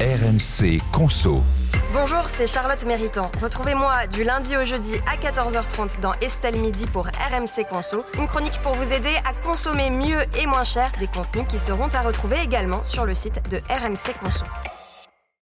RMC Conso. Bonjour, c'est Charlotte Méritant. Retrouvez-moi du lundi au jeudi à 14h30 dans Estelle Midi pour RMC Conso. Une chronique pour vous aider à consommer mieux et moins cher des contenus qui seront à retrouver également sur le site de RMC Conso.